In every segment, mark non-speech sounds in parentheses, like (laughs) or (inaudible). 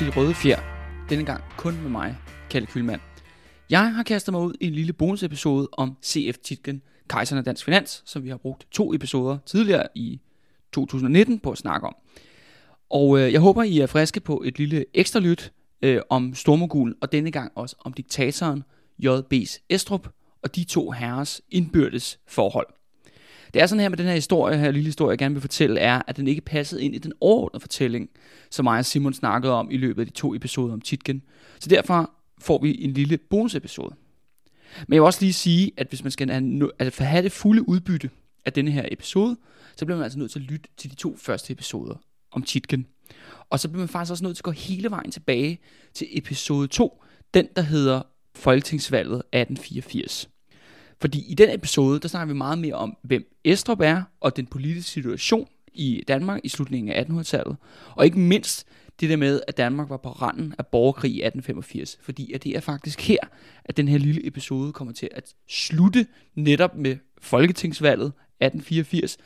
til De Røde Fjer. Denne gang kun med mig, Kalle Kylmand. Jeg har kastet mig ud i en lille bonusepisode om CF-titlen Kejseren af Dansk Finans, som vi har brugt to episoder tidligere i 2019 på at snakke om. Og øh, jeg håber, I er friske på et lille ekstra lyt øh, om Stormogulen, og denne gang også om diktatoren J.B.S. Estrup og de to herres indbyrdes forhold. Det er sådan her med den her historie, her lille historie, jeg gerne vil fortælle, er, at den ikke passede ind i den overordnede fortælling, som mig og Simon snakkede om i løbet af de to episoder om Titgen. Så derfor får vi en lille bonusepisode. Men jeg vil også lige sige, at hvis man skal have, altså have det fulde udbytte af denne her episode, så bliver man altså nødt til at lytte til de to første episoder om Titgen. Og så bliver man faktisk også nødt til at gå hele vejen tilbage til episode 2, den der hedder Folketingsvalget 1884. Fordi i den episode, der snakker vi meget mere om, hvem Estrup er, og den politiske situation i Danmark i slutningen af 1800-tallet. Og ikke mindst det der med, at Danmark var på randen af borgerkrig i 1885. Fordi at det er faktisk her, at den her lille episode kommer til at slutte netop med Folketingsvalget 1884,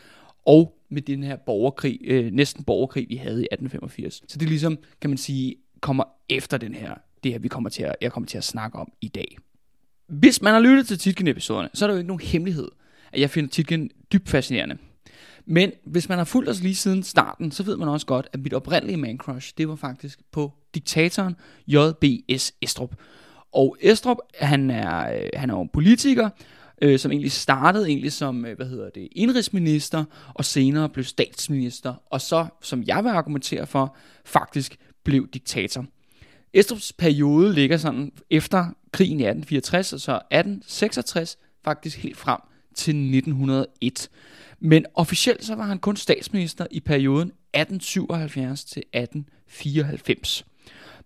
og med den her borgerkrig, øh, næsten borgerkrig, vi havde i 1885. Så det ligesom, kan man sige, kommer efter den her, det her, vi kommer til at, jeg kommer til at snakke om i dag. Hvis man har lyttet til Titgen-episoderne, så er der jo ikke nogen hemmelighed, at jeg finder Titgen dybt fascinerende. Men hvis man har fulgt os lige siden starten, så ved man også godt, at mit oprindelige man crush, det var faktisk på diktatoren J.B.S. Estrup. Og Estrup, han er, øh, han er jo en politiker, øh, som egentlig startede egentlig som, øh, hvad hedder det, indrigsminister, og senere blev statsminister, og så, som jeg vil argumentere for, faktisk blev diktator. Estrups periode ligger sådan efter krigen i 1864, og så 1866 faktisk helt frem til 1901. Men officielt så var han kun statsminister i perioden 1877 til 1894.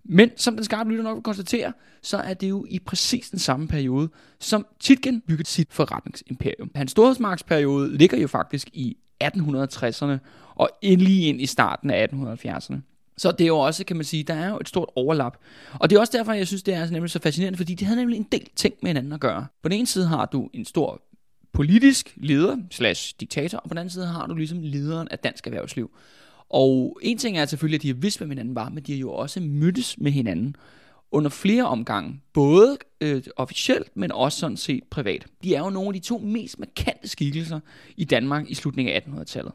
Men som den skarpe lytter nok vil konstatere, så er det jo i præcis den samme periode, som Titgen byggede sit forretningsimperium. Hans storhedsmarksperiode ligger jo faktisk i 1860'erne og lige ind i starten af 1870'erne. Så det er jo også, kan man sige, der er jo et stort overlap. Og det er også derfor, jeg synes, det er altså nemlig så fascinerende, fordi de havde nemlig en del ting med hinanden at gøre. På den ene side har du en stor politisk leder slash diktator, og på den anden side har du ligesom lederen af dansk erhvervsliv. Og en ting er selvfølgelig, at de har vidst, hvad hinanden var, men de har jo også mødtes med hinanden under flere omgange, både øh, officielt, men også sådan set privat. De er jo nogle af de to mest markante skikkelser i Danmark i slutningen af 1800-tallet.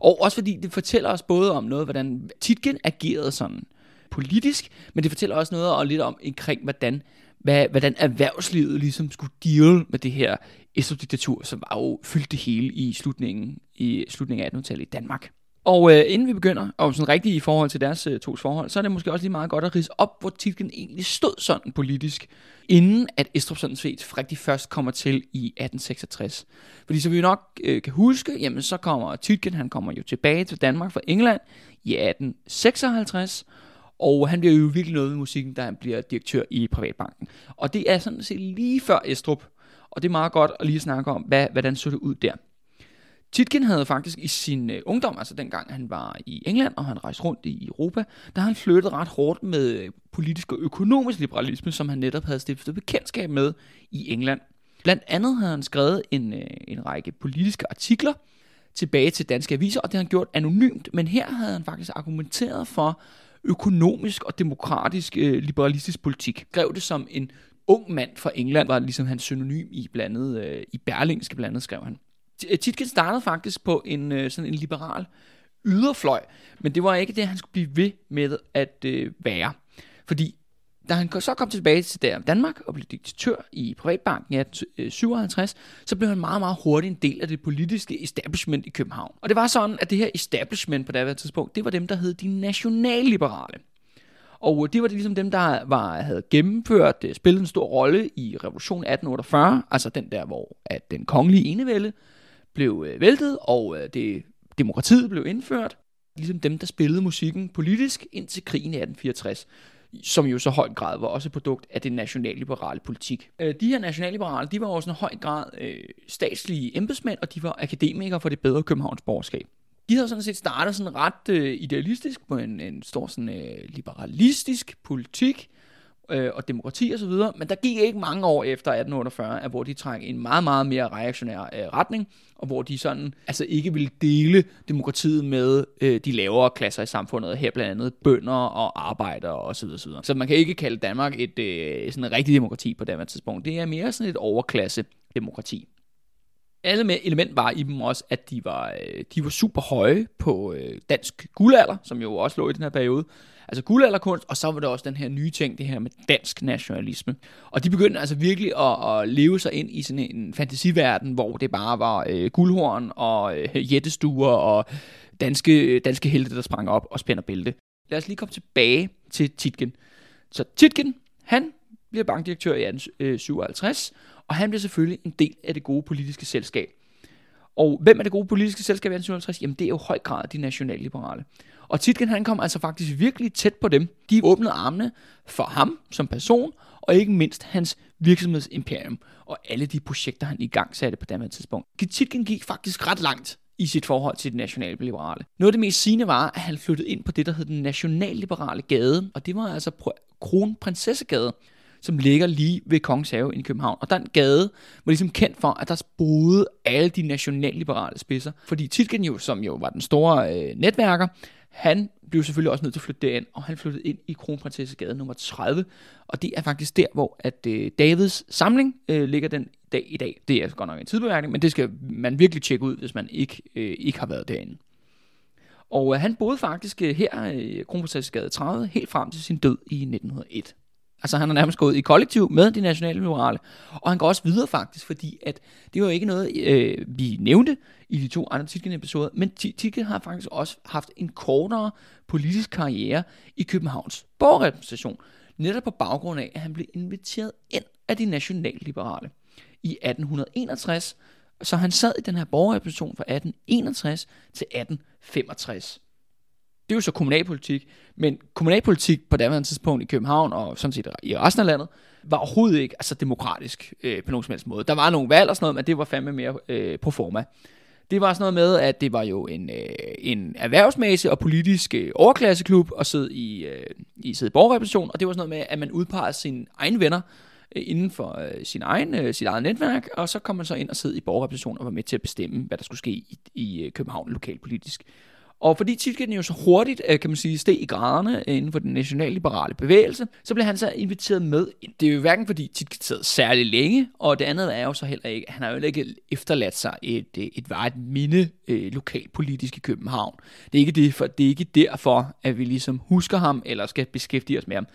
Og også fordi det fortæller os både om noget, hvordan Titgen agerede sådan politisk, men det fortæller også noget og lidt om omkring, hvordan, hvad, hvordan erhvervslivet ligesom skulle deal med det her diktatur, som var jo fyldt det hele i slutningen, i slutningen af 1800-tallet i Danmark. Og øh, inden vi begynder, og sådan rigtigt i forhold til deres øh, tos forhold, så er det måske også lige meget godt at rise op, hvor titlen egentlig stod sådan politisk, inden at Estrup sådan set rigtig først kommer til i 1866. Fordi så vi nok øh, kan huske, jamen så kommer Titgen, han kommer jo tilbage til Danmark fra England i 1856, og han bliver jo virkelig noget med musikken, da han bliver direktør i Privatbanken. Og det er sådan set lige før Estrup, og det er meget godt at lige snakke om, hvad, hvordan så det ud der. Titkin havde faktisk i sin øh, ungdom, altså dengang han var i England, og han rejste rundt i Europa, der han flyttet ret hårdt med øh, politisk og økonomisk liberalisme, som han netop havde stiftet bekendtskab med i England. Blandt andet havde han skrevet en, øh, en række politiske artikler tilbage til danske aviser, og det har han gjort anonymt, men her havde han faktisk argumenteret for økonomisk og demokratisk øh, liberalistisk politik. Skrev det som en ung mand fra England, var ligesom hans synonym i blandet, øh, i Berlingske blandet, skrev han. Øh, Titken startede faktisk på en øh, sådan en liberal yderfløj, men det var ikke det, han skulle blive ved med at øh, være. Fordi da han så kom tilbage til Danmark og blev diktatør i Privatbanken i 1857, øh, så blev han meget, meget hurtigt en del af det politiske establishment i København. Og det var sådan, at det her establishment på daværende tidspunkt, det var dem, der hed de nationalliberale. Og det var det ligesom dem, der var, havde gennemført, spillet en stor rolle i revolutionen 1848, altså den der, hvor at den kongelige enevælde blev øh, væltet, og øh, det, demokratiet blev indført. Ligesom dem, der spillede musikken politisk indtil krigen i 1864 som jo så høj grad var også et produkt af den nationalliberale politik. Øh, de her nationalliberale, de var også en høj grad øh, statslige embedsmænd, og de var akademikere for det bedre Københavns borgerskab. De havde sådan set startet sådan ret øh, idealistisk på en, en stor sådan, øh, liberalistisk politik, øh, og demokrati osv., men der gik ikke mange år efter 1848, at hvor de trak en meget, meget mere reaktionær øh, retning, og hvor de sådan altså ikke ville dele demokratiet med øh, de lavere klasser i samfundet, her blandt andet bønder og arbejdere osv. Så, så man kan ikke kalde Danmark et øh, sådan et rigtigt demokrati på det tidspunkt. Det er mere sådan et overklasse demokrati alle med element var i dem også, at de var, øh, de var super høje på øh, dansk guldalder, som jo også lå i den her periode. Altså guldalderkunst, og så var der også den her nye ting, det her med dansk nationalisme. Og de begyndte altså virkelig at, at leve sig ind i sådan en fantasiverden, hvor det bare var øh, guldhorn og øh, jættestuer og danske, danske helte, der sprang op og spænder bælte. Lad os lige komme tilbage til Titgen. Så Titgen, han bliver bankdirektør i 1857, øh, og han bliver selvfølgelig en del af det gode politiske selskab. Og hvem er det gode politiske selskab i 1857? Jamen det er jo høj grad de nationalliberale. Og Titgen han kom altså faktisk virkelig tæt på dem. De åbnede armene for ham som person, og ikke mindst hans virksomhedsimperium og alle de projekter, han i gang satte på det tidspunkt. Titgen gik faktisk ret langt i sit forhold til det nationalliberale. Noget af det mest sigende var, at han flyttede ind på det, der hed den nationalliberale gade, og det var altså Kronprinsessegade som ligger lige ved Kongens Have i København. Og den gade var ligesom kendt for, at der boede alle de nationalliberale spidser. Fordi Titgen jo, som jo var den store øh, netværker, han blev selvfølgelig også nødt til at flytte derind, og han flyttede ind i Kronprinsessegade nummer 30. Og det er faktisk der, hvor at øh, Davids samling øh, ligger den dag i dag. Det er altså godt nok en tidbemærkning, men det skal man virkelig tjekke ud, hvis man ikke, øh, ikke har været derinde. Og øh, han boede faktisk øh, her i Kronprinsessegade 30 helt frem til sin død i 1901. Altså han er nærmest gået i kollektiv med de nationale liberale. Og han går også videre faktisk, fordi at det var ikke noget, øh, vi nævnte i de to andre Titken-episoder, men Titken har faktisk også haft en kortere politisk karriere i Københavns borgerrepræsentation, netop på baggrund af, at han blev inviteret ind af de nationale liberale. I 1861, så han sad i den her borgerrepræsentation fra 1861 til 1865 det er jo så kommunalpolitik, men kommunalpolitik på daværende tidspunkt i København og sådan set i resten af landet, var overhovedet ikke altså demokratisk øh, på nogen som helst måde. Der var nogle valg og sådan noget, men det var fandme mere øh, pro forma. Det var sådan noget med, at det var jo en, øh, en erhvervsmæssig og politisk øh, overklasseklub at sidde i, øh, i sidde i borgerrepræsentation, og det var sådan noget med, at man udpegede sine egne venner øh, inden for øh, sin egen, øh, sit eget netværk, og så kom man så ind og sidde i borgerrepræsentation og var med til at bestemme, hvad der skulle ske i, i øh, København lokalpolitisk. Og fordi Tietgen jo så hurtigt, øh, kan man sige, steg i graderne inden for den nationalliberale bevægelse, så blev han så inviteret med ind. Det er jo hverken fordi Tietgen sad særlig længe, og det andet er jo så heller ikke, han har jo ikke efterladt sig et, øh, et, et minde øh, lokalpolitisk i København. Det er, ikke det, for, det er ikke derfor, at vi ligesom husker ham, eller skal beskæftige os med ham.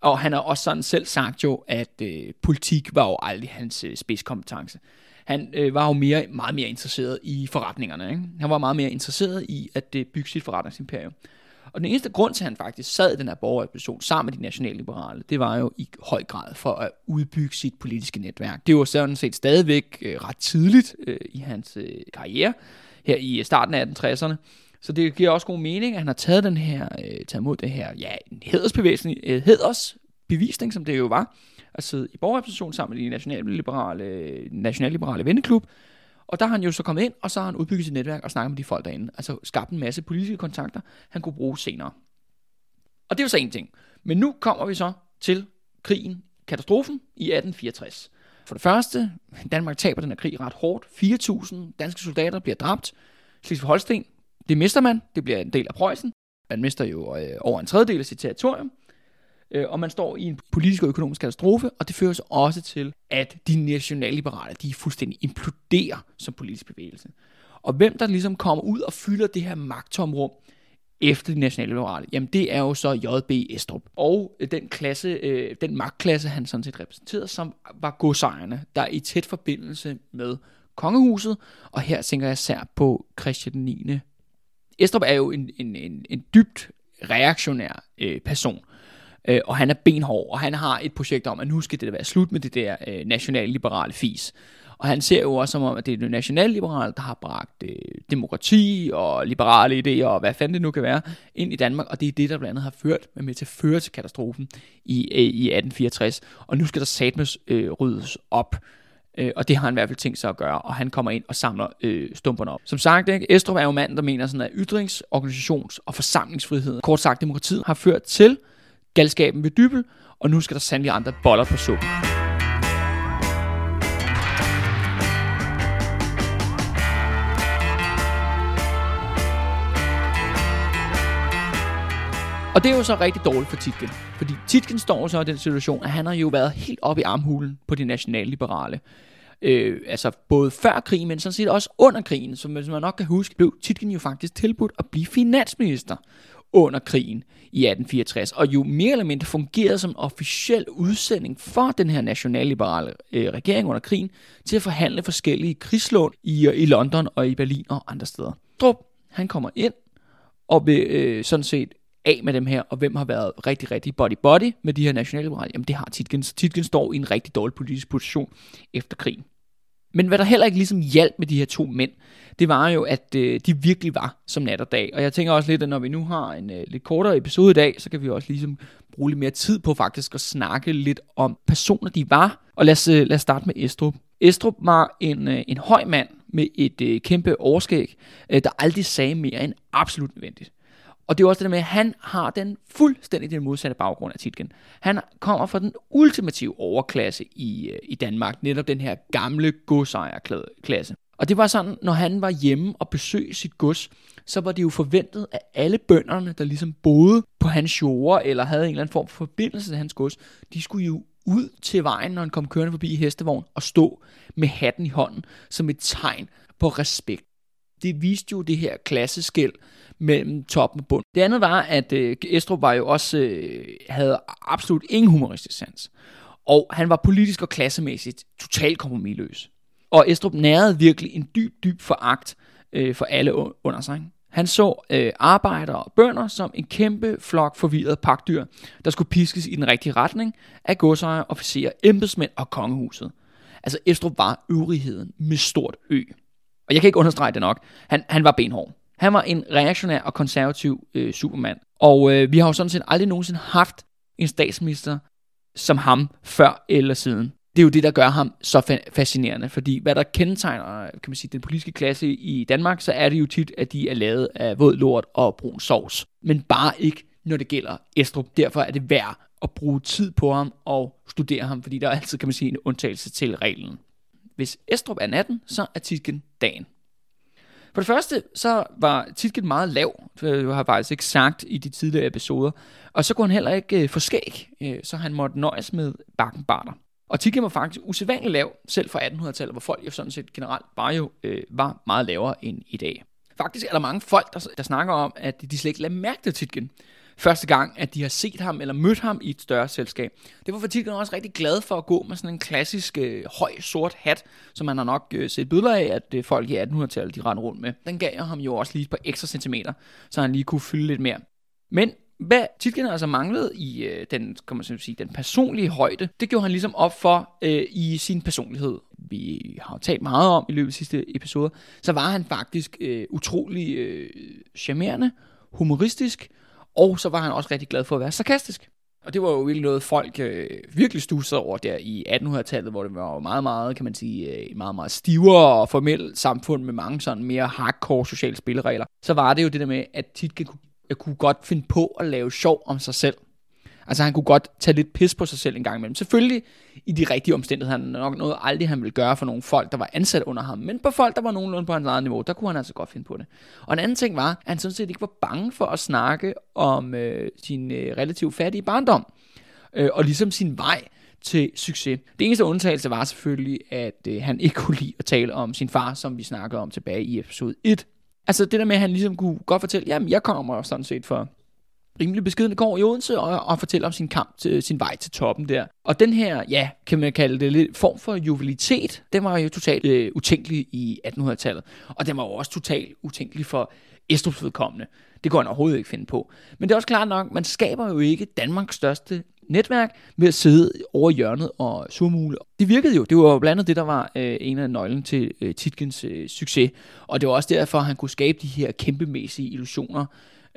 Og han har også sådan selv sagt jo, at øh, politik var jo aldrig hans øh, spidskompetence han øh, var jo mere, meget mere interesseret i forretningerne. Ikke? Han var meget mere interesseret i at øh, bygge sit forretningsimperium. Og den eneste grund til, at han faktisk sad i den her borgerrepræsentation sammen med de nationalliberale, det var jo i høj grad for at udbygge sit politiske netværk. Det var sådan set stadigvæk øh, ret tidligt øh, i hans øh, karriere, her i øh, starten af 1860'erne. Så det giver også god mening, at han har taget den her, øh, taget imod det her, ja, en hedersbevægelse, øh, bevisning, som det jo var, at sidde i borgerrepræsentation sammen med de nationalliberale, nationalliberale venneklub. Og der har han jo så kommet ind, og så har han udbygget sit netværk og snakket med de folk derinde. Altså skabt en masse politiske kontakter, han kunne bruge senere. Og det er jo så en ting. Men nu kommer vi så til krigen, katastrofen i 1864. For det første, Danmark taber den her krig ret hårdt. 4.000 danske soldater bliver dræbt. Slesvig-Holsten, det mister man. Det bliver en del af Preussen. Man mister jo øh, over en tredjedel af sit territorium øh, og man står i en politisk og økonomisk katastrofe, og det fører så også til, at de nationalliberale, de fuldstændig imploderer som politisk bevægelse. Og hvem der ligesom kommer ud og fylder det her magtomrum efter de nationalliberale, jamen det er jo så J.B. Estrup. Og øh, den klasse, øh, den magtklasse, han sådan set repræsenterede, som var godsejerne, der er i tæt forbindelse med kongehuset, og her tænker jeg især på Christian 9. Estrup er jo en, en, en, en dybt reaktionær øh, person, øh, og han er benhård, og han har et projekt om, at nu skal det være slut med det der øh, nationalliberale fis. Og han ser jo også som om, at det er det nationalliberale, der har bragt øh, demokrati og liberale idéer, og hvad fanden det nu kan være, ind i Danmark, og det er det, der blandt andet har ført med til at føre til katastrofen i, øh, i 1864. Og nu skal der satmes øh, ryddes op. Øh, og det har han i hvert fald tænkt sig at gøre, og han kommer ind og samler øh, stumperne op. Som sagt, ikke? Estrup er jo manden, der mener sådan, at ytrings-, organisations- og forsamlingsfrihed, kort sagt demokratiet, har ført til galskaben ved dybel, og nu skal der sandelig andre boller på suppen. Og det er jo så rigtig dårligt for Titken. Fordi Titken står så i den situation, at han har jo været helt oppe i armhulen på de nationalliberale. Øh, altså både før krigen, men sådan set også under krigen. Som man nok kan huske, blev Titken jo faktisk tilbudt at blive finansminister under krigen i 1864, og jo mere eller mindre fungerede som officiel udsending for den her nationalliberale øh, regering under krigen til at forhandle forskellige krigslån i, øh, i London og i Berlin og andre steder. Drup, han kommer ind og vil øh, sådan set af med dem her, og hvem har været rigtig, rigtig body-body med de her nationalliberale? Jamen det har Titgen. Titgen står i en rigtig dårlig politisk position efter krigen. Men hvad der heller ikke ligesom hjalp med de her to mænd, det var jo, at øh, de virkelig var som nat og dag. Og jeg tænker også lidt, at når vi nu har en øh, lidt kortere episode i dag, så kan vi også ligesom bruge lidt mere tid på faktisk at snakke lidt om personer, de var. Og lad os, øh, lad os starte med Estrup. Estrup var en, øh, en høj mand med et øh, kæmpe overskæg, øh, der aldrig sagde mere end absolut nødvendigt. Og det er også det der med, at han har den fuldstændig den modsatte baggrund af Titken. Han kommer fra den ultimative overklasse i, øh, i Danmark, netop den her gamle godsejerklasse. Og det var sådan, når han var hjemme og besøgte sit gods, så var det jo forventet, at alle bønderne, der ligesom boede på hans jorder, eller havde en eller anden form for forbindelse til hans gods, de skulle jo ud til vejen, når han kom kørende forbi i hestevogn, og stå med hatten i hånden, som et tegn på respekt. Det viste jo det her klasseskæld mellem top og bund. Det andet var, at øh, Estrup var jo også, øh, havde absolut ingen humoristisk sans. Og han var politisk og klassemæssigt totalt kompromilløs. Og Estrup nærede virkelig en dyb, dyb foragt øh, for alle under sig. Han så øh, arbejdere og bønder som en kæmpe flok forvirrede pakdyr, der skulle piskes i den rigtige retning af godsejere, officerer, embedsmænd og kongehuset. Altså Estrup var øvrigheden med stort ø. Og jeg kan ikke understrege det nok. Han, han var benhård. Han var en reaktionær og konservativ øh, supermand. Og øh, vi har jo sådan set aldrig nogensinde haft en statsminister som ham før eller siden. Det er jo det, der gør ham så fascinerende, fordi hvad der kendetegner kan man sige, den politiske klasse i Danmark, så er det jo tit, at de er lavet af våd lort og brun sovs. Men bare ikke, når det gælder Estrup. Derfor er det værd at bruge tid på ham og studere ham, fordi der er altid, kan man sige, en undtagelse til reglen. Hvis Estrup er natten, så er Tisken dagen. For det første, så var Titken meget lav, Du har faktisk ikke sagt i de tidligere episoder, og så kunne han heller ikke øh, få skæg, øh, så han måtte nøjes med bakkenbarter. Og Titken var faktisk usædvanligt lav, selv fra 1800-tallet, hvor folk jo sådan set generelt bare jo øh, var meget lavere end i dag. Faktisk er der mange folk, der, der snakker om, at de slet ikke lader mærke til Titken første gang, at de har set ham eller mødt ham i et større selskab. Det var Fatigren også rigtig glad for at gå med sådan en klassisk øh, høj sort hat, som man har nok øh, set billeder af, at øh, folk i 1800-tallet de rendte rundt med. Den gav ham jo også lige et par ekstra centimeter, så han lige kunne fylde lidt mere. Men hvad Titgen altså manglede i øh, den, kan man sige, den personlige højde, det gjorde han ligesom op for øh, i sin personlighed. Vi har talt meget om i løbet af sidste episode, så var han faktisk øh, utrolig øh, charmerende, humoristisk, og så var han også rigtig glad for at være sarkastisk. Og det var jo virkelig noget, folk øh, virkelig stussede over der i 1800-tallet, hvor det var meget, meget, kan man sige, øh, meget, meget stivere og formelt samfund med mange sådan mere hardcore sociale spilleregler. Så var det jo det der med, at Titke kunne, kunne godt finde på at lave sjov om sig selv. Altså han kunne godt tage lidt pis på sig selv en gang imellem. Selvfølgelig i de rigtige omstændigheder. Han nok noget aldrig han ville gøre for nogle folk, der var ansat under ham. Men på folk, der var nogenlunde på hans eget niveau, der kunne han altså godt finde på det. Og en anden ting var, at han sådan set ikke var bange for at snakke om øh, sin øh, relativt fattige barndom. Øh, og ligesom sin vej til succes. Det eneste undtagelse var selvfølgelig, at øh, han ikke kunne lide at tale om sin far, som vi snakkede om tilbage i episode 1. Altså det der med, at han ligesom kunne godt fortælle, jamen jeg kommer sådan set for rimelig beskidende går i Odense og, og fortæller om sin kamp til sin vej til toppen der. Og den her, ja, kan man kalde det lidt form for juvelitet, den var jo totalt øh, utænkelig i 1800-tallet. Og den var jo også totalt utænkelig for Estrups vedkommende. Det kunne han overhovedet ikke finde på. Men det er også klart nok, man skaber jo ikke Danmarks største netværk ved at sidde over hjørnet og surmule. Det virkede jo. Det var jo blandt andet det, der var øh, en af nøglen til øh, Titkens øh, succes. Og det var også derfor, at han kunne skabe de her kæmpemæssige illusioner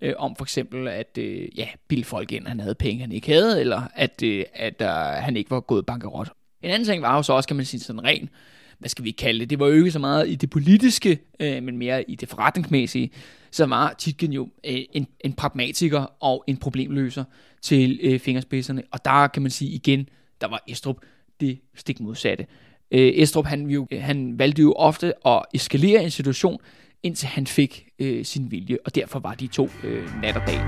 øh, om for eksempel at øh, ja, bilde folk ind, at han havde penge, han ikke havde, eller at, øh, at øh, han ikke var gået bankerot. En anden ting var jo så også, kan man sige sådan ren hvad skal vi kalde det, det var jo ikke så meget i det politiske, øh, men mere i det forretningsmæssige, så var Titgen jo øh, en, en pragmatiker og en problemløser til øh, fingerspidserne. Og der kan man sige igen, der var Estrup det stik modsatte. Øh, Estrup, han, jo, øh, han valgte jo ofte at eskalere en situation, indtil han fik øh, sin vilje, og derfor var de to øh, nat og dag.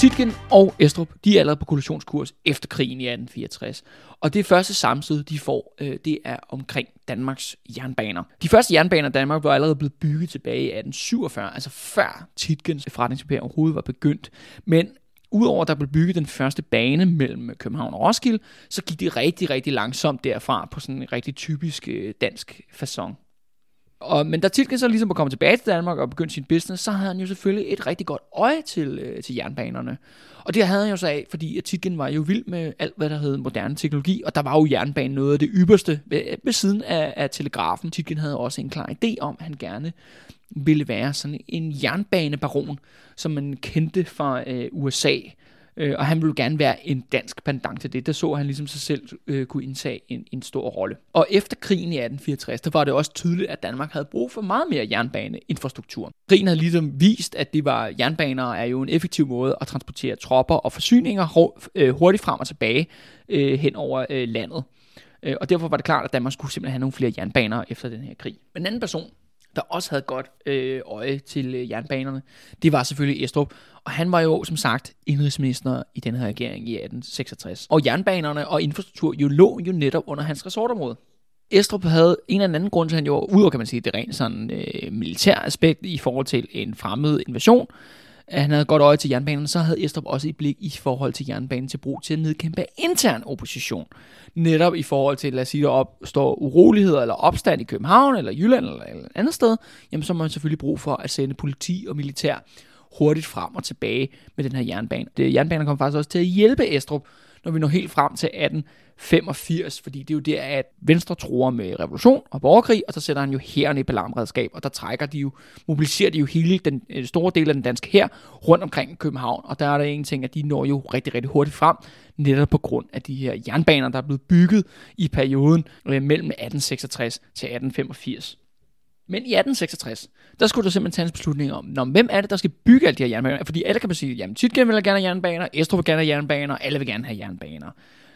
Titgen og Estrup, de er allerede på kollisionskurs efter krigen i 1864. Og det første sammenstød, de får, øh, det er omkring Danmarks jernbaner. De første jernbaner i Danmark var allerede blevet bygget tilbage i 1847, altså før Titgens forretningsimperium overhovedet var begyndt. Men Udover at der blev bygget den første bane mellem København og Roskilde, så gik det rigtig, rigtig langsomt derfra på sådan en rigtig typisk øh, dansk façon. Og, men da Tilken så ligesom var kommet tilbage til Danmark og begyndte sin business, så havde han jo selvfølgelig et rigtig godt øje til, øh, til jernbanerne. Og det havde han jo så af, fordi at Tilken var jo vild med alt, hvad der hed moderne teknologi, og der var jo jernbanen noget af det ypperste ved, ved siden af, af telegrafen. Tilken havde også en klar idé om, at han gerne ville være sådan en jernbanebaron, som man kendte fra øh, USA, Øh, og han ville gerne være en dansk pendant til det. Der så han ligesom sig selv øh, kunne indtage en, en stor rolle. Og efter krigen i 1864, der var det også tydeligt, at Danmark havde brug for meget mere jernbaneinfrastruktur. Krigen havde ligesom vist, at det var jernbaner er jo en effektiv måde at transportere tropper og forsyninger øh, hurtigt frem og tilbage øh, hen over øh, landet. Øh, og derfor var det klart, at Danmark skulle simpelthen have nogle flere jernbaner efter den her krig. Men en anden person, der også havde godt øh, øje til øh, jernbanerne, det var selvfølgelig Estrup. Og han var jo, som sagt, indrigsminister i den her regering i 1866. Og jernbanerne og infrastruktur jo lå jo netop under hans resortområde. Estrup havde en eller anden grund til, at han jo, udover kan man sige, det rent sådan øh, militær aspekt i forhold til en fremmed invasion, at han havde godt øje til jernbanen, så havde Estrup også et blik i forhold til jernbanen til brug til at nedkæmpe intern opposition. Netop i forhold til, lad os sige, der opstår uroligheder eller opstand i København eller Jylland eller et andet sted, jamen så må man selvfølgelig brug for at sende politi og militær hurtigt frem og tilbage med den her jernbane. Det, jernbanen kom faktisk også til at hjælpe Estrup, når vi når helt frem til 1885, fordi det er jo der, at Venstre tror med revolution og borgerkrig, og så sætter han jo hæren i alarmredskab, og der trækker de jo, mobiliserer de jo hele den øh, store del af den danske her rundt omkring København, og der er der en ting, at de når jo rigtig, rigtig hurtigt frem, netop på grund af de her jernbaner, der er blevet bygget i perioden øh, mellem 1866 til 1885. Men i 1866, der skulle der simpelthen tages beslutning om, når, hvem er det, der skal bygge alle de her jernbaner? Fordi alle kan man sige, jamen Tytgen vil gerne have jernbaner, Estrup vil gerne have jernbaner, alle vil gerne have jernbaner.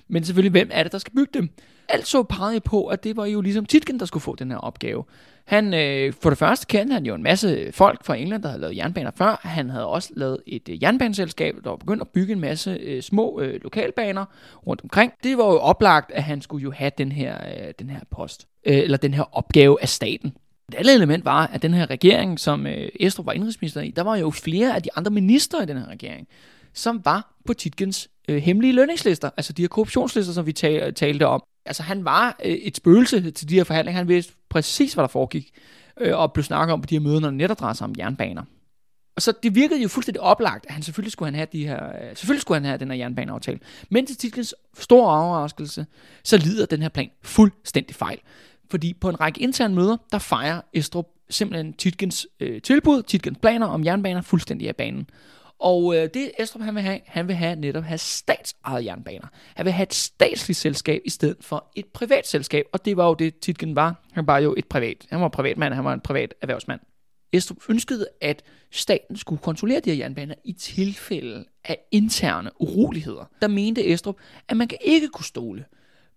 Men selvfølgelig, hvem er det, der skal bygge dem? Alt så pegede på, at det var jo ligesom Titgen, der skulle få den her opgave. Han, øh, for det første kendte han jo en masse folk fra England, der havde lavet jernbaner før. Han havde også lavet et øh, jernbaneselskab, der var begyndt at bygge en masse øh, små øh, lokalbaner rundt omkring. Det var jo oplagt, at han skulle jo have den her, øh, den her post, øh, eller den her opgave af staten. Et andet element var, at den her regering, som øh, Estrup var indrigsminister i, der var jo flere af de andre ministre i den her regering, som var på Titkens øh, hemmelige lønningslister, altså de her korruptionslister, som vi tal- talte om. Altså han var øh, et spøgelse til de her forhandlinger, han vidste præcis, hvad der foregik, øh, og blev snakket om på de her møder, når det netop drejede sig om jernbaner. Og så det virkede jo fuldstændig oplagt, at han selvfølgelig skulle han have de her, øh, selvfølgelig skulle han have den her jernbaneaftale. Men til Titkens store overraskelse, så lider den her plan fuldstændig fejl. Fordi på en række interne møder, der fejrer Estrup simpelthen Titkens øh, tilbud, Titkens planer om jernbaner fuldstændig af banen. Og øh, det Estrup han vil have, han vil have netop have statsejet jernbaner. Han vil have et statsligt selskab i stedet for et privat selskab, og det var jo det Titken var. Han var jo et privat. Han var privatmand, han var en privat erhvervsmand. Estrup ønskede, at staten skulle kontrollere de her jernbaner i tilfælde af interne uroligheder. Der mente Estrup, at man kan ikke kunne stole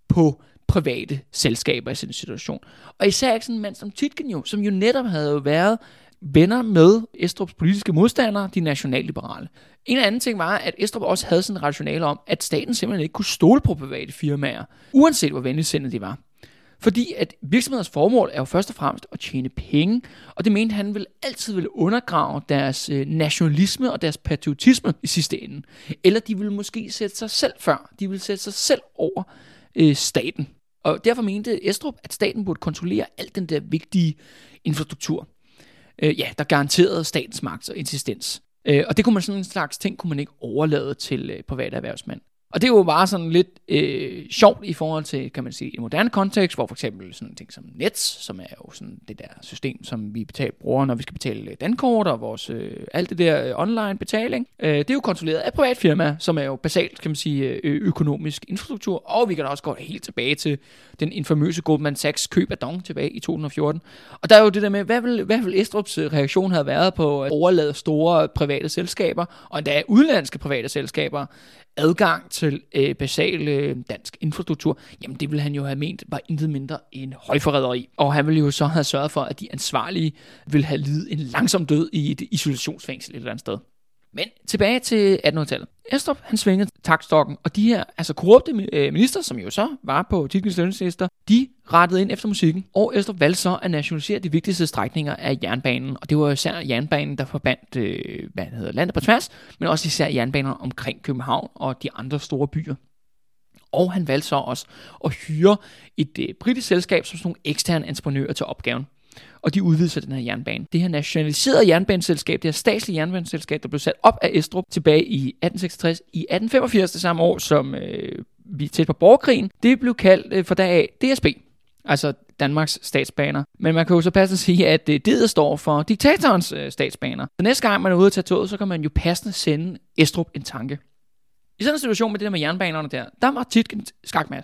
på private selskaber i sin situation. Og især ikke sådan en mand som Titken jo, som jo netop havde været venner med Estrups politiske modstandere, de nationalliberale. En anden ting var, at Estrup også havde sådan en rationale om, at staten simpelthen ikke kunne stole på private firmaer, uanset hvor venligsindede de var. Fordi at virksomheders formål er jo først og fremmest at tjene penge, og det mente han vil altid ville undergrave deres øh, nationalisme og deres patriotisme i sidste ende. Eller de ville måske sætte sig selv før, de ville sætte sig selv over øh, staten. Og derfor mente Estrup, at staten burde kontrollere alt den der vigtige infrastruktur, øh, ja, der garanterede statens magt og insistens. Øh, og det kunne man sådan en slags ting, kunne man ikke overlade til øh, private erhvervsmænd. Og det er jo bare sådan lidt øh, sjovt i forhold til, kan man sige, en moderne kontekst, hvor for eksempel sådan ting som Nets, som er jo sådan det der system, som vi betaler, bruger, når vi skal betale øh, dankort og vores, øh, alt det der øh, online betaling, øh, det er jo kontrolleret af privat firma, som er jo basalt, kan man sige, øh, øh økonomisk infrastruktur, og vi kan da også gå helt tilbage til den infamøse Goldman Sachs køb af Dong tilbage i 2014. Og der er jo det der med, hvad vil, hvad vil Estrups øh, reaktion have været på at overlade store private selskaber, og endda udenlandske private selskaber, adgang til øh, basal øh, dansk infrastruktur, jamen det ville han jo have ment var intet mindre end højforræderi. Og han ville jo så have sørget for, at de ansvarlige ville have lidet en langsom død i et isolationsfængsel et eller andet sted. Men tilbage til 1800-tallet. Estrup, han svingede takstokken, og de her altså korrupte øh, minister, som jo så var på Titgens lønningslister, de rettede ind efter musikken, og efter valgte så at nationalisere de vigtigste strækninger af jernbanen, og det var især jernbanen, der forbandt øh, hvad hedder, landet på tværs, men også især jernbaner omkring København og de andre store byer. Og han valgte så også at hyre et øh, britisk selskab som sådan nogle eksterne entreprenører til opgaven og de udvidede sig den her jernbane. Det her nationaliserede jernbaneselskab, det her statslige jernbaneselskab, der blev sat op af Estrup tilbage i 1866, i 1885 det samme år, som øh, vi er tæt på borgerkrigen, det blev kaldt øh, for af DSB, altså Danmarks statsbaner. Men man kan jo så passe sige, at øh, det, det står for diktatorens øh, statsbaner. Så næste gang man er ude at tage toget, så kan man jo passende sende Estrup en tanke. I sådan en situation med det der med jernbanerne der, der var Titken skakmat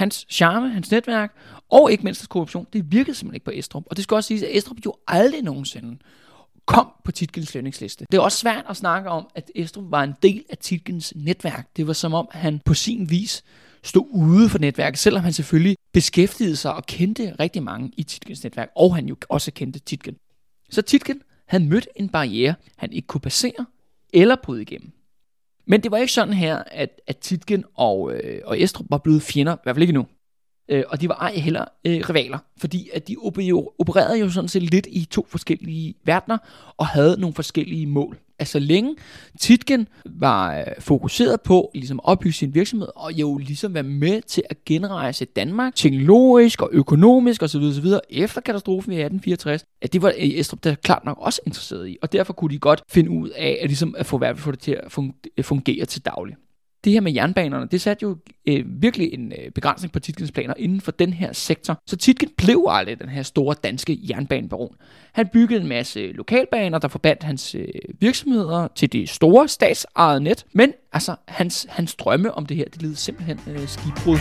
hans charme, hans netværk, og ikke mindst hans korruption, det virkede simpelthen ikke på Estrup. Og det skal også siges, at Estrup jo aldrig nogensinde kom på Titkens lønningsliste. Det er også svært at snakke om, at Estrup var en del af Titkens netværk. Det var som om, han på sin vis stå ude for netværket, selvom han selvfølgelig beskæftigede sig og kendte rigtig mange i Titkens netværk, og han jo også kendte Titken. Så Titken havde mødt en barriere, han ikke kunne passere eller bryde igennem. Men det var ikke sådan her, at, at Titgen og, øh, og Estrup var blevet fjender, i hvert fald ikke nu. Øh, og de var ej heller øh, rivaler, fordi at de opererede jo sådan set lidt i to forskellige verdener, og havde nogle forskellige mål altså længe Titgen var øh, fokuseret på ligesom at opbygge sin virksomhed, og jo ligesom være med til at genrejse Danmark teknologisk og økonomisk osv. osv. efter katastrofen i 1864, at det var øh, Estrup der klart nok også interesseret i, og derfor kunne de godt finde ud af at, ligesom at få, hvert få det til at fungere til daglig det her med jernbanerne, det satte jo øh, virkelig en øh, begrænsning på Titkens planer inden for den her sektor. Så Titken blev aldrig den her store danske jernbanebaron. Han byggede en masse lokalbaner, der forbandt hans øh, virksomheder til det store statsejede net. Men altså, hans, hans drømme om det her, det led simpelthen øh, skibbrud.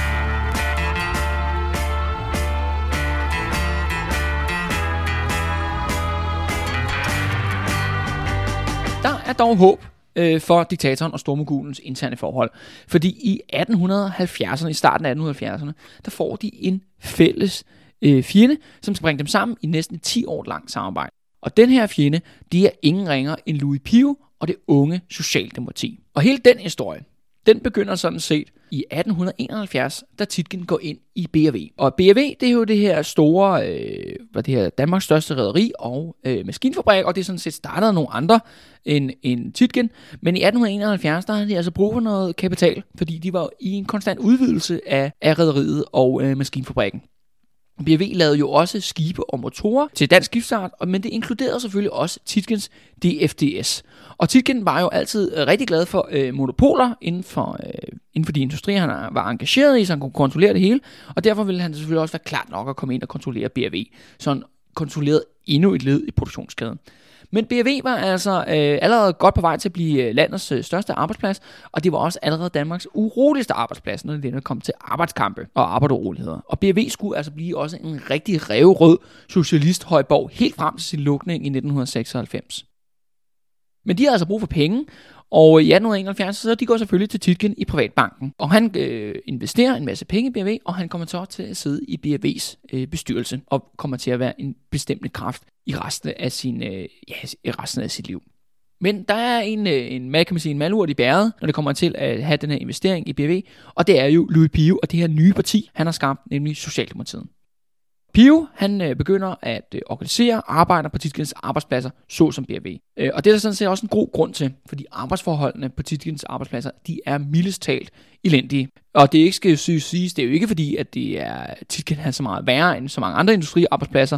Der er dog håb øh, for diktatoren og stormogulens interne forhold. Fordi i 1870'erne, i starten af 1870'erne, der får de en fælles øh, fjende, som skal bringe dem sammen i næsten 10 år langt samarbejde. Og den her fjende, det er ingen ringer end Louis Pio og det unge Socialdemokrati. Og hele den historie, den begynder sådan set i 1871, da Titgen går ind i BRV. Og BRV, det er jo det her store, øh, hvad det her Danmarks største rederi og øh, maskinfabrik, og det er sådan set startet af nogle andre end, end Titgen. Men i 1871, der havde de altså brug for noget kapital, fordi de var i en konstant udvidelse af, af rederiet og øh, maskinfabrikken. BRV lavede jo også skibe og motorer til dansk skibsfart, men det inkluderede selvfølgelig også Titkens DFDS. Og Titken var jo altid øh, rigtig glad for øh, monopoler inden for, øh, inden for de industrier, han var engageret i, så han kunne kontrollere det hele. Og derfor ville han selvfølgelig også være klart nok at komme ind og kontrollere BRV, så han kontrollerede endnu et led i produktionskæden. Men BRV var altså øh, allerede godt på vej til at blive øh, landets øh, største arbejdsplads, og det var også allerede Danmarks uroligste arbejdsplads, når det kom til arbejdskampe og arbejderoligheder. Og BRV skulle altså blive også en rigtig revrød socialist højborg helt frem til sin lukning i 1996. Men de har altså brug for penge, og i 1871, så de går selvfølgelig til Titgen i Privatbanken. Og han øh, investerer en masse penge i BRV, og han kommer så til at sidde i BRV's øh, bestyrelse, og kommer til at være en bestemmende kraft i resten af, sin, øh, ja, i resten af sit liv. Men der er en, øh, en, hvad kan man sige, en malurt i bæret, når det kommer til at have den her investering i BV, og det er jo Louis Pio og det her nye parti, han har skabt, nemlig Socialdemokratiet. Pio, han øh, begynder at øh, organisere arbejder på Titkins arbejdspladser, såsom BRV. Øh, og det er der sådan set også en god grund til, fordi arbejdsforholdene på Titkins arbejdspladser, de er mildest talt elendige. Og det er ikke skal siges, det er jo ikke fordi, at det er Titkin har så meget værre end så mange andre industriarbejdspladser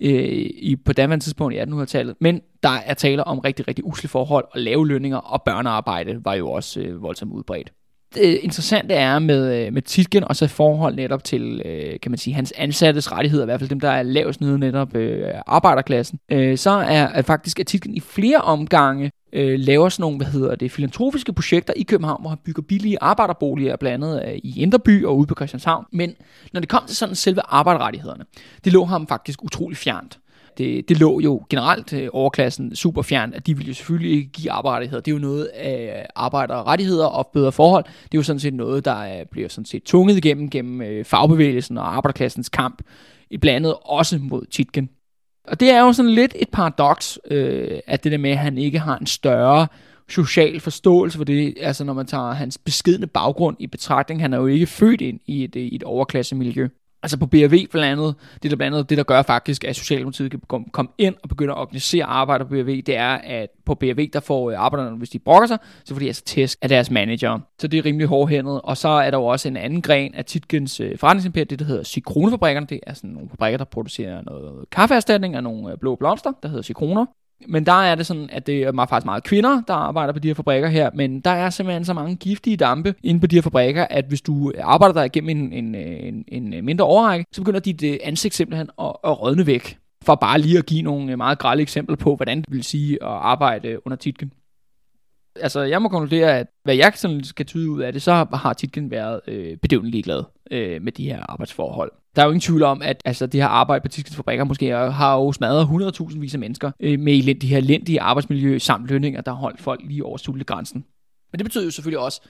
øh, i, på daværende tidspunkt i 1800-tallet, men der er tale om rigtig, rigtig usle forhold, og lave lønninger og børnearbejde var jo også øh, voldsomt udbredt øh, interessante er med, øh, med Titgen, og så forhold netop til, øh, kan man sige, hans ansattes rettigheder, i hvert fald dem, der er lavest nede netop øh, arbejderklassen, øh, så er, at faktisk, at Titgen i flere omgange øh, laver sådan nogle, hvad hedder det, filantrofiske projekter i København, hvor han bygger billige arbejderboliger, blandt andet øh, i Indreby og ude på Christianshavn. Men når det kom til sådan selve arbejderrettighederne, det lå ham faktisk utrolig fjernt det, det lå jo generelt øh, overklassen super fjern, at de ville jo selvfølgelig ikke give arbejderrettigheder. Det er jo noget øh, af arbejderrettigheder og bedre forhold. Det er jo sådan set noget, der øh, bliver sådan set tunget igennem gennem øh, fagbevægelsen og arbejderklassens kamp, i blandet også mod Titken. Og det er jo sådan lidt et paradoks, øh, at det der med, at han ikke har en større social forståelse for det, altså når man tager hans beskedne baggrund i betragtning, han er jo ikke født ind i et, øh, i et overklassemiljø. Altså på BRV blandt andet, det der blandt andet, det der gør faktisk, at Socialdemokratiet kan komme ind og begynde at organisere arbejder på BRV, det er, at på BRV, der får øh, arbejderne, hvis de brokker sig, så får de altså tæsk af deres manager. Så det er rimelig hårdhændet. Og så er der jo også en anden gren af Titgens øh, forretningsimperium, det der hedder Cikronefabrikkerne. Det er sådan nogle fabrikker, der producerer noget kaffeerstatning af nogle øh, blå blomster, der hedder Cikroner. Men der er det sådan, at det er faktisk meget kvinder, der arbejder på de her fabrikker her, men der er simpelthen så mange giftige dampe inde på de her fabrikker, at hvis du arbejder der igennem en, en, en, en mindre overrække, så begynder dit øh, ansigt simpelthen at, at rådne væk. For bare lige at give nogle øh, meget grælde eksempler på, hvordan det vil sige at arbejde øh, under titken. Altså, jeg må konkludere, at hvad jeg sådan skal tyde ud af det, så har Titken været øh, bedøvende ligeglad øh, med de her arbejdsforhold. Der er jo ingen tvivl om, at altså, det her arbejde på Tiskens fabrikker måske har jo smadret 100.000 vis af mennesker øh, med de her elendige arbejdsmiljø samt lønninger, der har holdt folk lige over sultegrænsen. Men det betyder jo selvfølgelig også,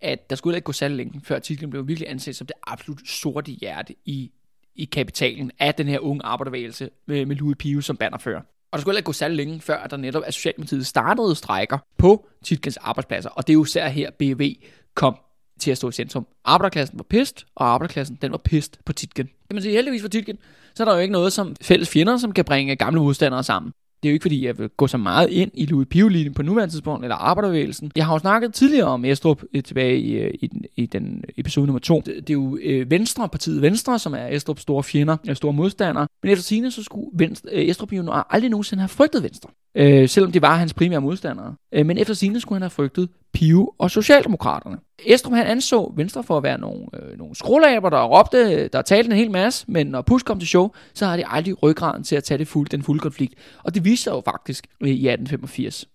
at der skulle ikke gå særlig længe, før titlen blev virkelig anset som det absolut sorte hjerte i, i kapitalen af den her unge arbejdervægelse øh, med, med Louis Pio som bannerfører. Og der skulle ikke gå særlig længe, før at der netop af Socialdemokratiet startede strækker på Titkens arbejdspladser. Og det er jo især her, BV kom til at stå i centrum. Arbejderklassen var pist, og arbejderklassen den var pist på Titken. Kan man sige, heldigvis for Titken, så er der jo ikke noget som fælles fjender, som kan bringe gamle modstandere sammen. Det er jo ikke fordi, jeg vil gå så meget ind i Louis pio på nuværende tidspunkt, eller arbejdervægelsen. Jeg har jo snakket tidligere om Estrup øh, tilbage i, øh, i, den, i den episode nummer to. Det, det er jo øh, Venstre, partiet Venstre, som er Estrups store fjender, eller store modstandere. Men efter sine så skulle Venstre, øh, Estrup jo aldrig nogensinde have frygtet Venstre. Øh, selvom det var hans primære modstandere. Øh, men efter sine skulle han have frygtet Pio og Socialdemokraterne. Estrup han anså Venstre for at være nogle, øh, nogle skrullaber, der råbte, der talte en hel masse, men når Push kom til show, så har de aldrig ryggraden til at tage det fuld, den fulde konflikt. Og det viste sig jo faktisk øh, i 1885.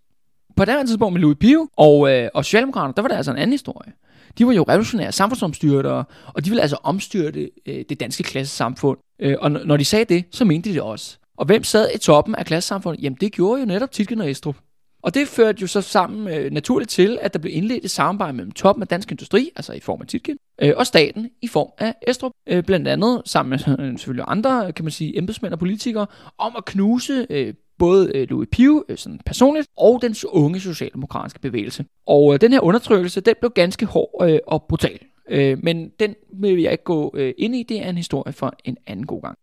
På det tidspunkt med Louis Pio og, øh, og Socialdemokraterne, der var der altså en anden historie. De var jo revolutionære samfundsomstyrtere, og de ville altså omstyrte øh, det danske klassesamfund. Øh, og når de sagde det, så mente de det også. Og hvem sad i toppen af klassesamfundet? Jamen det gjorde jo netop Titken og Estrup. Og det førte jo så sammen øh, naturligt til, at der blev indledt et samarbejde mellem toppen af dansk industri, altså i form af Titkin, øh, og staten i form af Estrup. Øh, blandt andet sammen med øh, selvfølgelig andre, kan man sige, embedsmænd og politikere, om at knuse øh, både øh, Louis Pio øh, sådan personligt, og den unge socialdemokratiske bevægelse. Og øh, den her undertrykkelse, den blev ganske hård øh, og brutal. Øh, men den vil jeg ikke gå øh, ind i. Det er en historie for en anden god gang.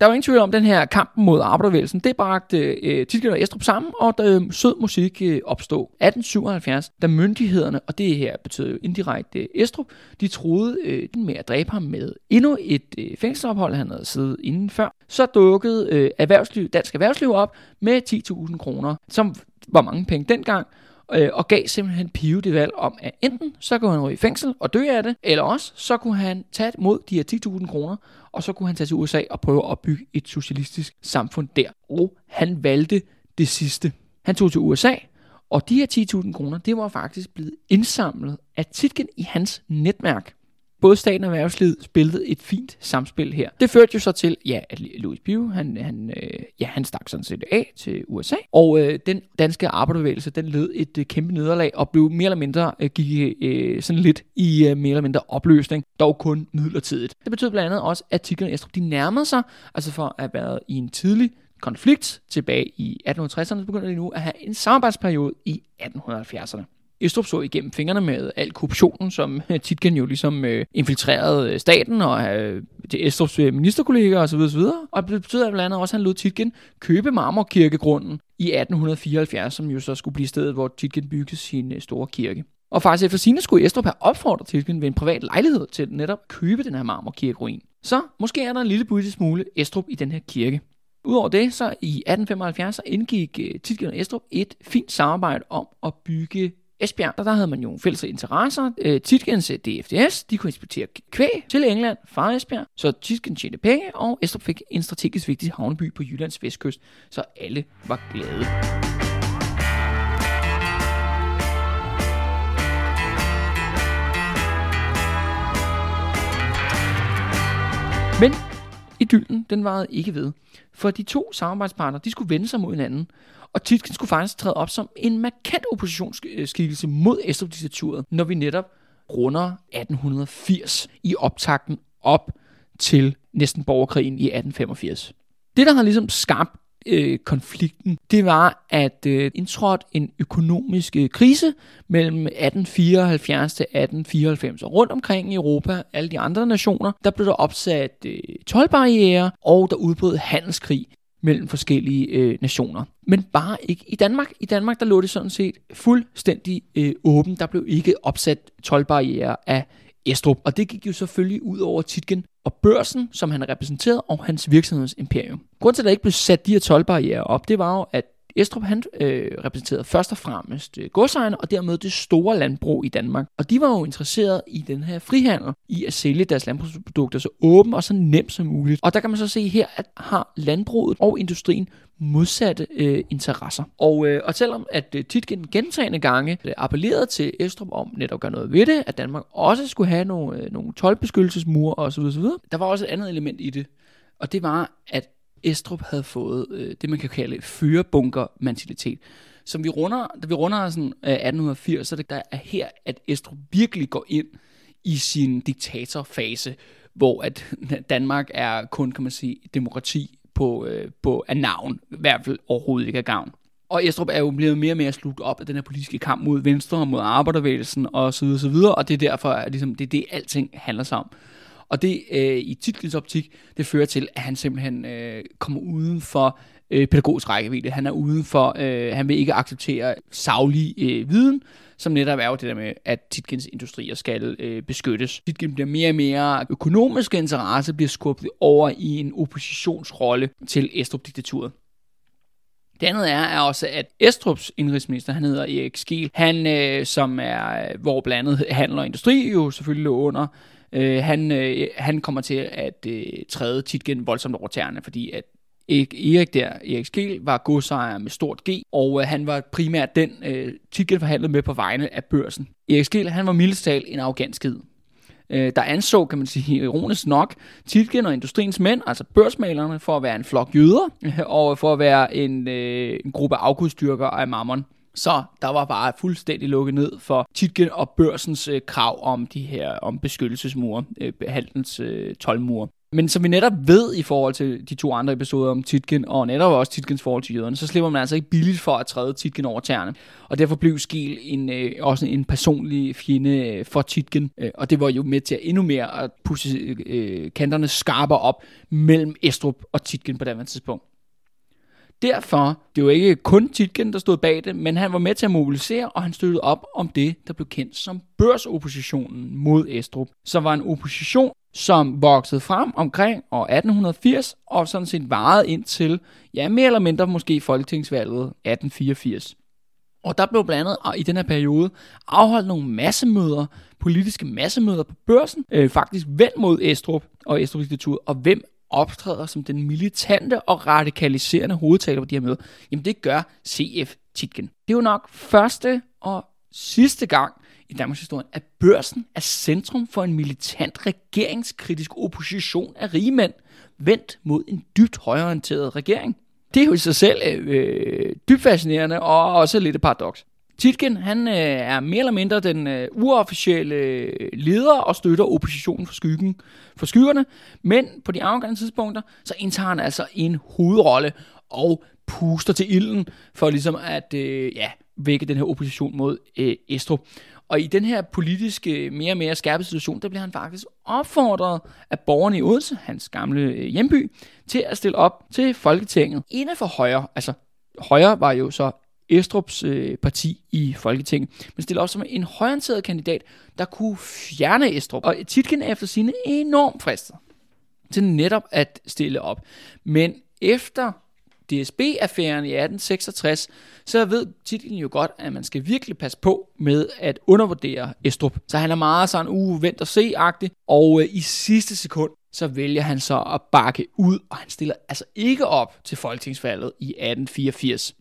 Der var ingen tvivl om, den her kamp mod arbejdervægelsen, det bragte øh, Titgen og Estrup sammen, og der øh, sød musik øh, opstod. 1877, da myndighederne, og det her betød jo indirekte øh, Estrup, de troede øh, med at dræbe ham med endnu et øh, fængselsophold, han havde siddet inden før, så dukkede øh, erhvervsliv, dansk erhvervsliv op med 10.000 kroner, som var mange penge dengang, øh, og gav simpelthen Pio det valg om, at enten så kunne han ryge i fængsel og dø af det, eller også så kunne han tage mod de her 10.000 kroner, og så kunne han tage til USA og prøve at bygge et socialistisk samfund der. Og han valgte det sidste. Han tog til USA, og de her 10.000 kroner, det var faktisk blevet indsamlet af Titken i hans netværk både staten og erhvervslivet spillede et fint samspil her. Det førte jo så til, ja, at Louis Pugh, han, han, øh, ja, han stak sådan set af til USA, og øh, den danske arbejderbevægelse, den led et øh, kæmpe nederlag og blev mere eller mindre, øh, gik øh, sådan lidt i øh, mere eller mindre opløsning, dog kun midlertidigt. Det betød blandt andet også, at Tigger og Estrup, de nærmede sig, altså for at have været i en tidlig konflikt tilbage i 1860'erne, så begynder de nu at have en samarbejdsperiode i 1870'erne. Estrup så igennem fingrene med al korruptionen, som (laughs) Titgen jo ligesom øh, infiltrerede øh, staten og øh, det Estrups øh, ministerkolleger osv. osv. Og det betyder blandt andet også, at han lod Titgen købe Marmorkirkegrunden i 1874, som jo så skulle blive stedet, hvor Titgen byggede sin øh, store kirke. Og faktisk efter sine skulle Estrup have opfordret Titgen ved en privat lejlighed til netop at købe den her marmorkirkeruin. Så måske er der en lille bitte smule Estrup i den her kirke. Udover det, så i 1875 så indgik øh, Titgen og Estrup et fint samarbejde om at bygge Esbjerg, der, der havde man jo fælles interesser. Øh, Tietgens øh, DFDS, de kunne eksportere kvæg til England fra Esbjerg, så Tietgen tjente penge, og Estrup fik en strategisk vigtig havneby på Jyllands vestkyst, så alle var glade. Men idyllen, den varede ikke ved. For de to samarbejdspartnere, de skulle vende sig mod hinanden. Og Titkin skulle faktisk træde op som en markant oppositionsskikkelse mod Estrup-diktaturet, når vi netop runder 1880 i optakten op til næsten borgerkrigen i 1885. Det, der har ligesom skabt øh, konflikten, det var, at øh, indtrådte en økonomisk øh, krise mellem 1874 til 1894. Og rundt omkring i Europa, alle de andre nationer, der blev der opsat øh, tolvbarriere, og der udbrød handelskrig mellem forskellige øh, nationer. Men bare ikke i Danmark. I Danmark der lå det sådan set fuldstændig øh, åben. Der blev ikke opsat tolvbarriere af Estrup. Og det gik jo selvfølgelig ud over Titgen og børsen, som han repræsenterede, og hans virksomhedsimperium. Grunden til, at der ikke blev sat de her tolvbarriere op, det var jo, at Estrup han øh, repræsenterede først og fremmest øh, godsejerne, og dermed det store landbrug i Danmark. Og de var jo interesserede i den her frihandel, i at sælge deres landbrugsprodukter så åben og så nemt som muligt. Og der kan man så se her, at har landbruget og industrien modsatte øh, interesser. Og, øh, og selvom at øh, Titgen gentagende gange øh, appellerede til Estrup om netop at gøre noget ved det, at Danmark også skulle have nogle, øh, nogle tolvbeskyttelsesmure osv., osv., der var også et andet element i det, og det var, at Estrup havde fået øh, det, man kan kalde fyrebunker-mentalitet. Som vi runder, da vi runder sådan, øh, 1880, så er det der er her, at Estrup virkelig går ind i sin diktatorfase, hvor at (laughs) Danmark er kun, kan man sige, demokrati på, øh, på af navn, i hvert fald overhovedet ikke af gavn. Og Estrup er jo blevet mere og mere slugt op af den her politiske kamp mod Venstre og mod arbejdervægelsen og så videre, så videre, og det er derfor, at ligesom, det er det, alting handler sig om. Og det øh, i Titlens optik, det fører til, at han simpelthen øh, kommer uden for øh, pædagogisk rækkevidde. Han er uden for, øh, han vil ikke acceptere savlig øh, viden, som netop er jo det der med, at Titkins industrier skal øh, beskyttes. Titkin bliver mere og mere økonomiske interesse, bliver skubbet over i en oppositionsrolle til Estrup-diktaturet. Det andet er, er også, at Estrups indrigsminister, han hedder Erik Skiel, han, øh, som er, hvor blandt andet handel og industri jo selvfølgelig lå under, øh, han, øh, han kommer til at øh, træde Titgen voldsomt over tæerne, fordi at Erik der, Erik Skel, var godsejer med stort G, og øh, han var primært den, øh, Titgen forhandlede med på vegne af børsen. Erik Skel, han var mildest en arrogant skid. Øh, der anså, kan man sige, ironisk nok, Titgen og industriens mænd, altså børsmalerne, for at være en flok jøder, (laughs) og for at være en, øh, en gruppe afgudstyrker af mammon. Så der var bare fuldstændig lukket ned for Titgen og børsens øh, krav om de her om beskyttelsesmure, øh, handels øh, tolvmure. Men som vi netop ved i forhold til de to andre episoder om Titgen, og netop også Titgens forhold til jøderne, så slipper man altså ikke billigt for at træde Titgen over tæerne. Og derfor blev Skil en, øh, også en personlig fjende øh, for Titgen, øh, og det var jo med til at endnu mere at pusse øh, kanterne skarper op mellem Estrup og Titgen på det tidspunkt. Derfor, det var ikke kun Titgen, der stod bag det, men han var med til at mobilisere, og han støttede op om det, der blev kendt som børsoppositionen mod Estrup, Så var en opposition, som voksede frem omkring år 1880, og sådan set varede ind til, ja, mere eller mindre måske folketingsvalget 1884. Og der blev blandt andet i den her periode afholdt nogle massemøder, politiske massemøder på børsen, øh, faktisk vendt mod Estrup og Estrup og hvem optræder som den militante og radikaliserende hovedtaler på de her møder, jamen det gør CF Titgen. Det er jo nok første og sidste gang i Danmarks historie, at børsen er centrum for en militant regeringskritisk opposition af rige mænd, vendt mod en dybt højorienteret regering. Det er jo i sig selv øh, øh dybt fascinerende og også lidt et paradoks. Titken, han øh, er mere eller mindre den øh, uofficielle øh, leder og støtter oppositionen for, skyggen, for skyggerne, men på de afgørende tidspunkter, så indtager han altså en hovedrolle og puster til ilden for ligesom at øh, ja, vække den her opposition mod øh, Estro. Og i den her politiske, øh, mere og mere skærpede situation, der bliver han faktisk opfordret af borgerne i Odense, hans gamle øh, hjemby, til at stille op til Folketinget. Inden for Højre, altså Højre var jo så Estrups øh, parti i Folketinget, men stiller op som en højorienteret kandidat, der kunne fjerne Estrup. Og Titken er efter sine enormt fristet til netop at stille op. Men efter DSB-affæren i 1866, så ved titlen jo godt, at man skal virkelig passe på med at undervurdere Estrup. Så han er meget sådan uh, uvent og se-agtig, og øh, i sidste sekund, så vælger han så at bakke ud, og han stiller altså ikke op til folketingsvalget i 1884.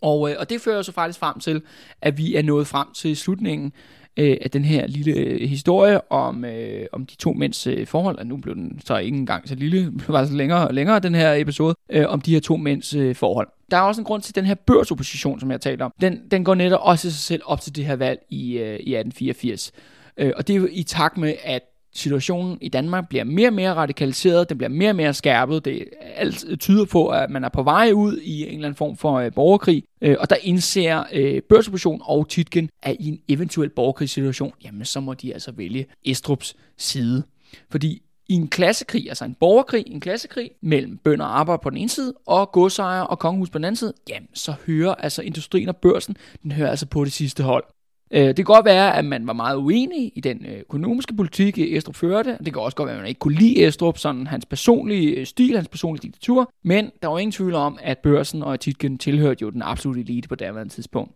Og, øh, og det fører så faktisk frem til, at vi er nået frem til slutningen øh, af den her lille øh, historie om, øh, om de to mænds øh, forhold. Og nu blev den så ikke engang så lille, det (laughs) var så længere og længere den her episode, øh, om de her to mænds øh, forhold. Der er også en grund til den her børsopposition, som jeg talte om. Den, den går netop også sig selv op til det her valg i, øh, i 1884. Øh, og det er jo i takt med, at situationen i Danmark bliver mere og mere radikaliseret, den bliver mere og mere skærpet, det alt tyder på, at man er på vej ud i en eller anden form for øh, borgerkrig, øh, og der indser øh, børsopposition og Titgen, at i en eventuel borgerkrigssituation, jamen så må de altså vælge Estrups side. Fordi i en klassekrig, altså en borgerkrig, en klassekrig mellem bønder og arbejder på den ene side, og godsejere og kongehus på den anden side, jamen så hører altså industrien og børsen, den hører altså på det sidste hold. Øh, det kan godt være, at man var meget uenig i den øh, økonomiske politik, øh, Estrup førte. Det kan også godt være, at man ikke kunne lide Estrup, sådan hans personlige øh, stil, hans personlige diktatur. Men der var ingen tvivl om, at børsen og Titgen tilhørte jo den absolutte elite på daværende tidspunkt.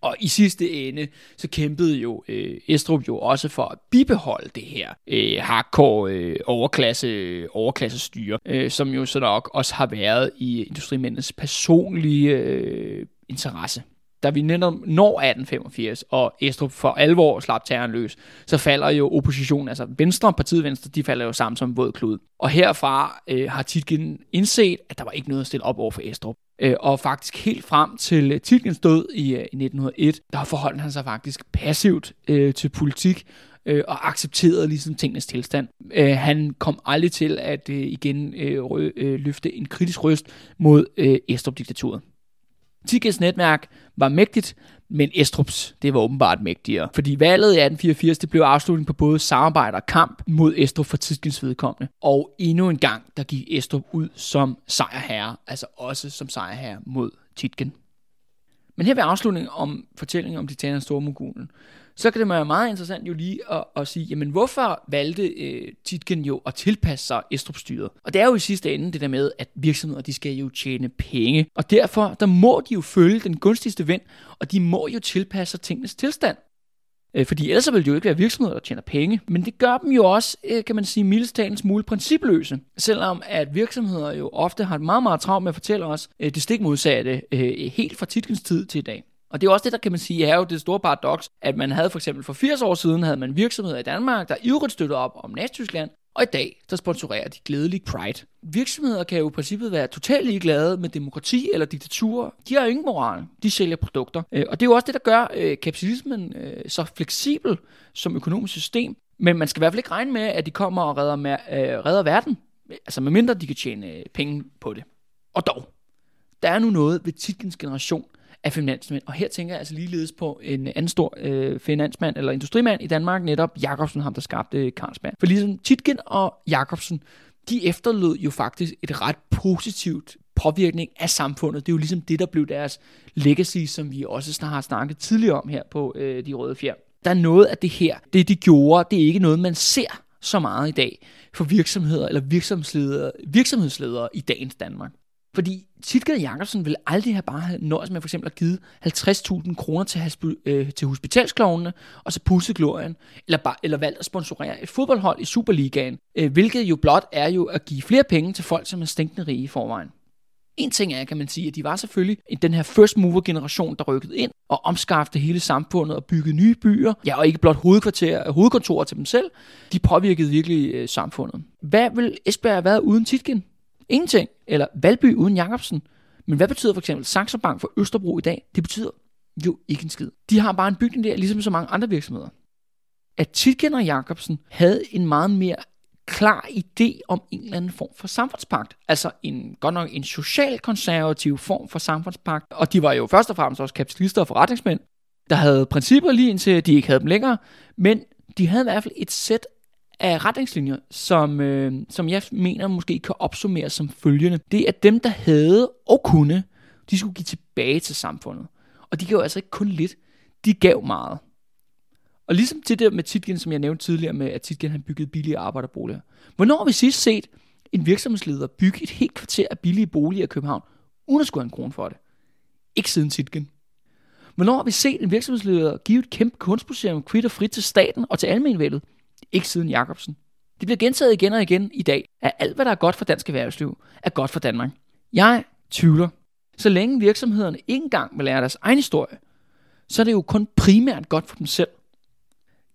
Og i sidste ende, så kæmpede jo øh, Estrup jo også for at bibeholde det her øh, hardcore øh, overklasse, overklasse styre, øh, som jo så nok også har været i industrimændens personlige øh, interesse da vi netop når 1885, og Estrup for alvor slap terren løs, så falder jo oppositionen, altså Venstre, partiet Venstre, de falder jo sammen som våd klud. Og herfra øh, har Titgen indset, at der var ikke noget at stille op over for Estrup. Øh, og faktisk helt frem til øh, Titgens død i, øh, i 1901, der forholdt han sig faktisk passivt øh, til politik, øh, og accepterede ligesom tingenes tilstand. Øh, han kom aldrig til at øh, igen øh, rø, øh, løfte en kritisk røst mod øh, Estrup-diktaturet. Tickets netværk var mægtigt, men Estrups, det var åbenbart mægtigere. Fordi valget i 1884, det blev afslutning på både samarbejde og kamp mod Estrup for tidskens vedkommende. Og endnu en gang, der gik Estrup ud som sejrherre, altså også som sejrherre mod Titgen. Men her ved afslutningen om fortællingen om titanen store mogulen, så kan det være meget interessant jo lige at, at sige, jamen hvorfor valgte øh, Titgen jo at tilpasse sig Estrup-styret? Og det er jo i sidste ende det der med, at virksomheder de skal jo tjene penge. Og derfor der må de jo følge den gunstigste vind, og de må jo tilpasse sig tingenes tilstand. Øh, fordi ellers vil det jo ikke være virksomheder, der tjener penge. Men det gør dem jo også, øh, kan man sige, mildestaten smule principløse. Selvom at virksomheder jo ofte har meget, meget travlt med at fortælle os øh, det stik modsatte øh, helt fra Titkens tid til i dag. Og det er også det, der kan man sige, er jo det store paradoks, at man havde for eksempel for 80 år siden, havde man virksomheder i Danmark, der ivrigt støttede op om Nazi-Tyskland, og i dag, der sponsorerer de glædelig Pride. Virksomheder kan jo i princippet være totalt ligeglade med demokrati eller diktatur. De har jo ingen moral. De sælger produkter. Øh, og det er jo også det, der gør øh, kapitalismen øh, så fleksibel som økonomisk system. Men man skal i hvert fald ikke regne med, at de kommer og redder, med, redder verden. Altså medmindre de kan tjene penge på det. Og dog, der er nu noget ved Titkens generation, af finansmænd. Og her tænker jeg altså ligeledes på en anden stor øh, finansmand eller industrimand i Danmark, netop Jakobsen, ham der skabte Carlsberg. For ligesom Titgen og Jakobsen, de efterlod jo faktisk et ret positivt påvirkning af samfundet. Det er jo ligesom det, der blev deres legacy, som vi også snart har snakket tidligere om her på øh, De Røde Fjer. Der er noget af det her, det de gjorde, det er ikke noget, man ser så meget i dag for virksomheder eller virksomhedsledere, virksomhedsledere i dagens Danmark. Fordi Titgade Jacobsen ville aldrig have bare have nøjes med for eksempel at give 50.000 kroner til, øh, til hospitalsklovene, og så pusse glorien, eller, bare, eller valgt at sponsorere et fodboldhold i Superligaen, øh, hvilket jo blot er jo at give flere penge til folk, som er stinkende rige i forvejen. En ting er, kan man sige, at de var selvfølgelig den her first mover generation, der rykkede ind og omskaffede hele samfundet og byggede nye byer. Ja, og ikke blot hovedkvarter, hovedkontorer til dem selv. De påvirkede virkelig øh, samfundet. Hvad vil Esbjerg have været uden Titgen? Ingenting. Eller Valby uden Jacobsen. Men hvad betyder for eksempel Saxo Bank for Østerbro i dag? Det betyder jo ikke en skid. De har bare en bygning der, ligesom så mange andre virksomheder. At Titgen og Jacobsen havde en meget mere klar idé om en eller anden form for samfundspagt. Altså en, godt nok en socialkonservativ form for samfundspagt. Og de var jo først og fremmest også kapitalister og forretningsmænd, der havde principper lige indtil de ikke havde dem længere. Men de havde i hvert fald et sæt af retningslinjer, som, øh, som jeg mener måske kan opsummeres som følgende. Det er, at dem, der havde og kunne, de skulle give tilbage til samfundet. Og de gav altså ikke kun lidt, de gav meget. Og ligesom til det med Titgen, som jeg nævnte tidligere med, at Titgen han byggede billige arbejderboliger. Hvornår har vi sidst set en virksomhedsleder bygge et helt kvarter af billige boliger i København, uden at skulle have en krone for det. Ikke siden Titgen. Hvornår har vi set en virksomhedsleder give et kæmpe kunstmuseum kvitt og frit til staten og til almenvældet? Ikke siden Jacobsen. Det bliver gentaget igen og igen i dag, at alt, hvad der er godt for dansk erhvervsliv, er godt for Danmark. Jeg tvivler. Så længe virksomhederne ikke engang vil lære deres egen historie, så er det jo kun primært godt for dem selv.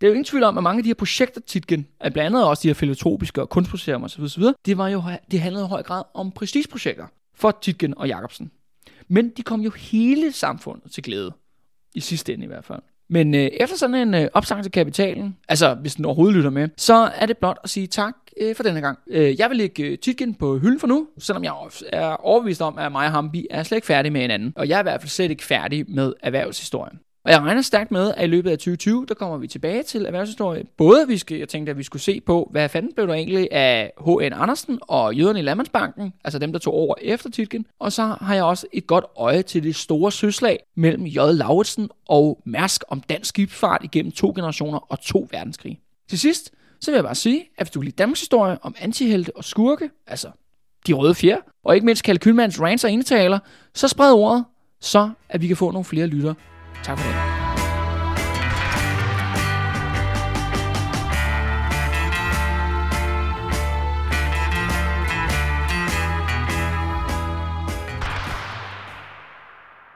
Det er jo ingen tvivl om, at mange af de her projekter, Titgen, blandt andet også de her filotropiske og kunstmuseer osv., osv., det, var jo, det handlede i høj grad om prestigeprojekter for Titgen og Jacobsen. Men de kom jo hele samfundet til glæde. I sidste ende i hvert fald. Men øh, efter sådan en øh, opsang til kapitalen, altså hvis den overhovedet lytter med, så er det blot at sige tak øh, for denne gang. Øh, jeg vil lægge øh, Titgen på hylden for nu, selvom jeg er overbevist om, at mig og Hambi er slet ikke færdige med hinanden. Og jeg er i hvert fald slet ikke færdig med erhvervshistorien. Og jeg regner stærkt med, at i løbet af 2020, der kommer vi tilbage til erhvervshistorie. Både vi skal, jeg tænkte, at vi skulle se på, hvad fanden blev der egentlig af H.N. Andersen og jøderne i Landmandsbanken, altså dem, der tog over efter Titgen. Og så har jeg også et godt øje til det store søslag mellem J. Lauritsen og Mærsk om dansk skibsfart igennem to generationer og to verdenskrige. Til sidst, så vil jeg bare sige, at hvis du vil lide Danmarks historie om antihelte og skurke, altså de røde fjer, og ikke mindst Kalle Kylmans rants og indtaler, så spred ordet, så at vi kan få nogle flere lytter 巧克力。